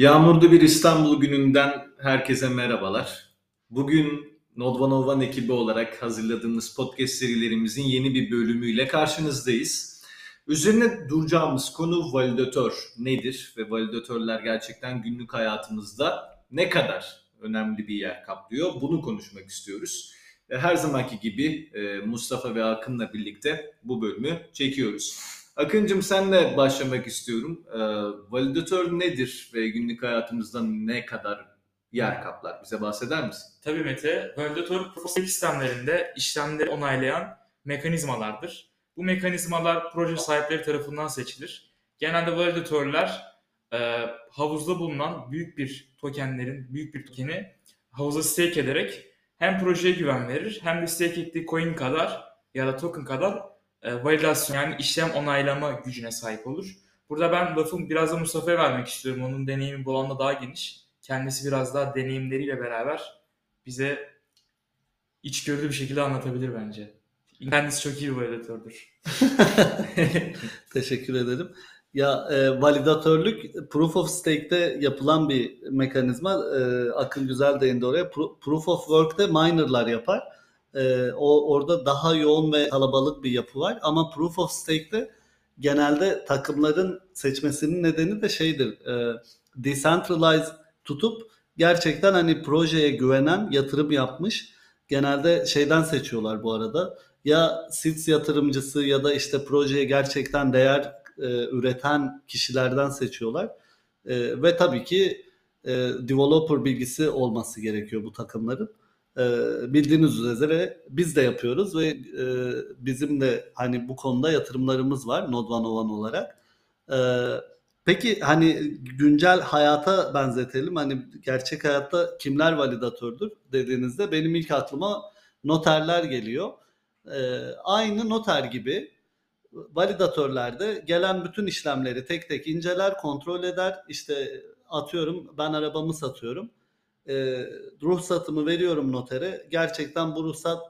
Yağmurlu bir İstanbul gününden herkese merhabalar. Bugün Nodvan ekibi olarak hazırladığımız podcast serilerimizin yeni bir bölümüyle karşınızdayız. Üzerine duracağımız konu validatör nedir ve validatörler gerçekten günlük hayatımızda ne kadar önemli bir yer kaplıyor bunu konuşmak istiyoruz. Her zamanki gibi e, Mustafa ve Akın'la birlikte bu bölümü çekiyoruz. Akıncım senle başlamak istiyorum. Ee, validatör nedir ve günlük hayatımızda ne kadar yer kaplar? Bize bahseder misin? Tabii Mete. Validatör profesyonel sistemlerinde işlemleri onaylayan mekanizmalardır. Bu mekanizmalar proje sahipleri tarafından seçilir. Genelde validatörler e, havuzda bulunan büyük bir tokenlerin, büyük bir tokeni havuza stake ederek hem projeye güven verir hem de stake ettiği coin kadar ya da token kadar e, validasyon yani işlem onaylama gücüne sahip olur. Burada ben lafımı biraz da Mustafa'ya vermek istiyorum. Onun deneyimi bu alanda daha geniş. Kendisi biraz daha deneyimleriyle beraber bize içgörülü bir şekilde anlatabilir bence. Kendisi çok iyi bir validatördür. Teşekkür ederim. Ya e, validatörlük proof of stake'te yapılan bir mekanizma. E, Akın güzel değindi oraya. Pro, proof of work'te miner'lar yapar e, o orada daha yoğun ve kalabalık bir yapı var. Ama Proof of Stake'de genelde takımların seçmesinin nedeni de şeydir. E, decentralize tutup gerçekten hani projeye güvenen, yatırım yapmış. Genelde şeyden seçiyorlar bu arada. Ya SITS yatırımcısı ya da işte projeye gerçekten değer e, üreten kişilerden seçiyorlar. E, ve tabii ki e, developer bilgisi olması gerekiyor bu takımların. E, bildiğiniz üzere biz de yapıyoruz ve e, bizim de hani bu konuda yatırımlarımız var Node One olarak. E, peki hani güncel hayata benzetelim. Hani gerçek hayatta kimler validatördür dediğinizde benim ilk aklıma noterler geliyor. E, aynı noter gibi validatörlerde gelen bütün işlemleri tek tek inceler, kontrol eder. İşte atıyorum ben arabamı satıyorum e, ruhsatımı veriyorum notere. Gerçekten bu ruhsat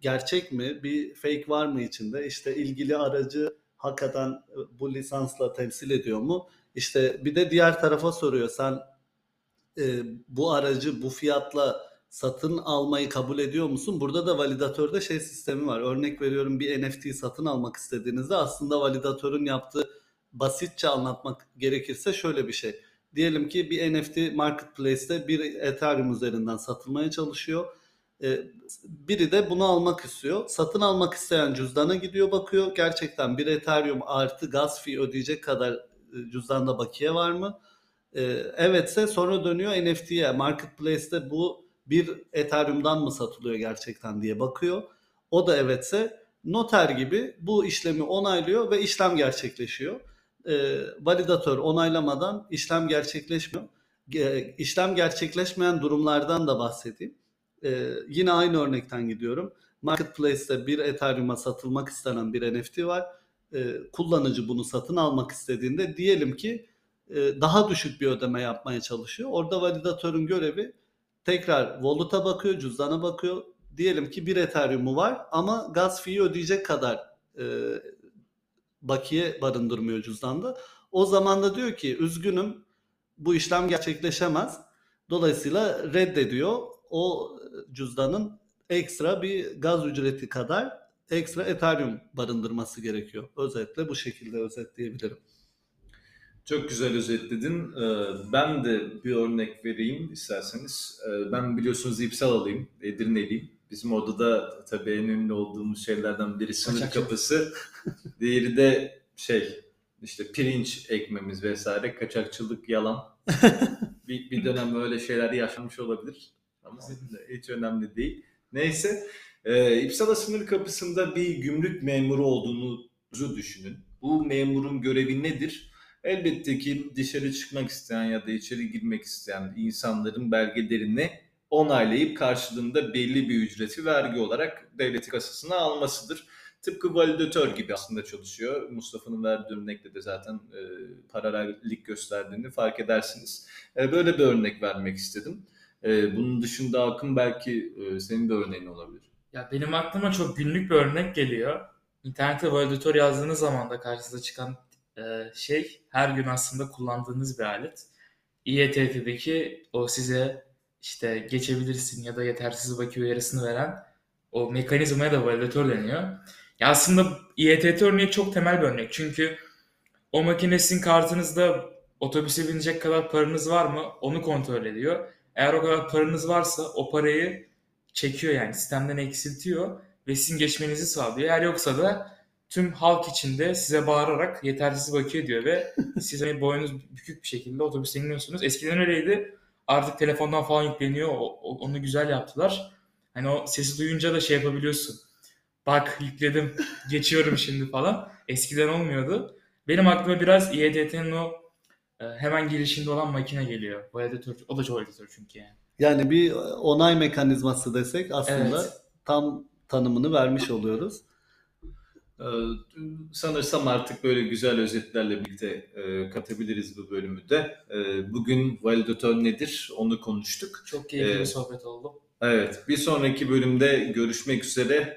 gerçek mi? Bir fake var mı içinde? İşte ilgili aracı hakikaten bu lisansla temsil ediyor mu? İşte bir de diğer tarafa soruyor. Sen e, bu aracı bu fiyatla satın almayı kabul ediyor musun? Burada da validatörde şey sistemi var. Örnek veriyorum bir NFT satın almak istediğinizde aslında validatörün yaptığı basitçe anlatmak gerekirse şöyle bir şey Diyelim ki bir NFT marketplace'te bir Ethereum üzerinden satılmaya çalışıyor. Ee, biri de bunu almak istiyor. Satın almak isteyen cüzdana gidiyor bakıyor. Gerçekten bir Ethereum artı gas fee ödeyecek kadar e, cüzdanda bakiye var mı? Ee, evetse sonra dönüyor NFT'ye. Marketplace'te bu bir Ethereum'dan mı satılıyor gerçekten diye bakıyor. O da evetse noter gibi bu işlemi onaylıyor ve işlem gerçekleşiyor e, validatör onaylamadan işlem gerçekleşmiyor. E, işlem gerçekleşmeyen durumlardan da bahsedeyim. E, yine aynı örnekten gidiyorum. Marketplace'te bir Ethereum'a satılmak istenen bir NFT var. E, kullanıcı bunu satın almak istediğinde diyelim ki e, daha düşük bir ödeme yapmaya çalışıyor. Orada validatörün görevi tekrar wallet'a bakıyor, cüzdana bakıyor. Diyelim ki bir Ethereum'u var ama gas fee'yi ödeyecek kadar e, bakiye barındırmıyor cüzdanda. O zaman da diyor ki üzgünüm bu işlem gerçekleşemez. Dolayısıyla reddediyor. O cüzdanın ekstra bir gaz ücreti kadar ekstra Ethereum barındırması gerekiyor. Özetle bu şekilde özetleyebilirim. Çok güzel özetledin. Ee, ben de bir örnek vereyim isterseniz. Ee, ben biliyorsunuz ipsal alayım, Edirne'liyim. Bizim odada tabii en ünlü olduğumuz şeylerden biri sınır Kaçak kapısı. Diğeri de şey işte pirinç ekmemiz vesaire kaçakçılık yalan. bir, bir dönem böyle şeyler yaşanmış olabilir ama hiç önemli değil. Neyse e, İpsala sınır kapısında bir gümrük memuru olduğunuzu düşünün. Bu memurun görevi nedir? Elbette ki dışarı çıkmak isteyen ya da içeri girmek isteyen insanların belgelerini onaylayıp karşılığında belli bir ücreti vergi olarak devleti kasasına almasıdır. Tıpkı validatör gibi aslında çalışıyor. Mustafa'nın verdiği örnekte de zaten e, paralellik gösterdiğini fark edersiniz. E, böyle bir örnek vermek istedim. E, bunun dışında Akın belki e, senin de örneğin olabilir. Ya benim aklıma çok günlük bir örnek geliyor. İnternette validatör yazdığınız zaman da karşınıza çıkan e, şey her gün aslında kullandığınız bir alet. İETT'deki o size işte geçebilirsin ya da yetersiz bakiye uyarısını veren o mekanizmaya da validatör deniyor. Ya aslında İETT örneği çok temel bir örnek. Çünkü o makinesin kartınızda otobüse binecek kadar paranız var mı onu kontrol ediyor. Eğer o kadar paranız varsa o parayı çekiyor yani sistemden eksiltiyor ve sizin geçmenizi sağlıyor. Eğer yoksa da tüm halk içinde size bağırarak yetersiz bakiye diyor ve siz hani boyunuz bükük bir şekilde otobüse iniyorsunuz. Eskiden öyleydi. Artık telefondan falan yükleniyor. O- o- onu güzel yaptılar. Hani o sesi duyunca da şey yapabiliyorsun. Bak yükledim, geçiyorum şimdi falan. Eskiden olmuyordu. Benim aklıma biraz İETT'nin o e, hemen girişinde olan makine geliyor. Validatör. O da çok validatör çünkü yani. Yani bir onay mekanizması desek aslında Evet. tam tanımını vermiş oluyoruz. Ee, Sanırsam artık böyle güzel özetlerle birlikte e, katabiliriz bu bölümü de. E, Bugün validatör nedir onu konuştuk. Çok keyifli bir Evet. sohbet oldu. Evet, bir sonraki bölümde görüşmek üzere.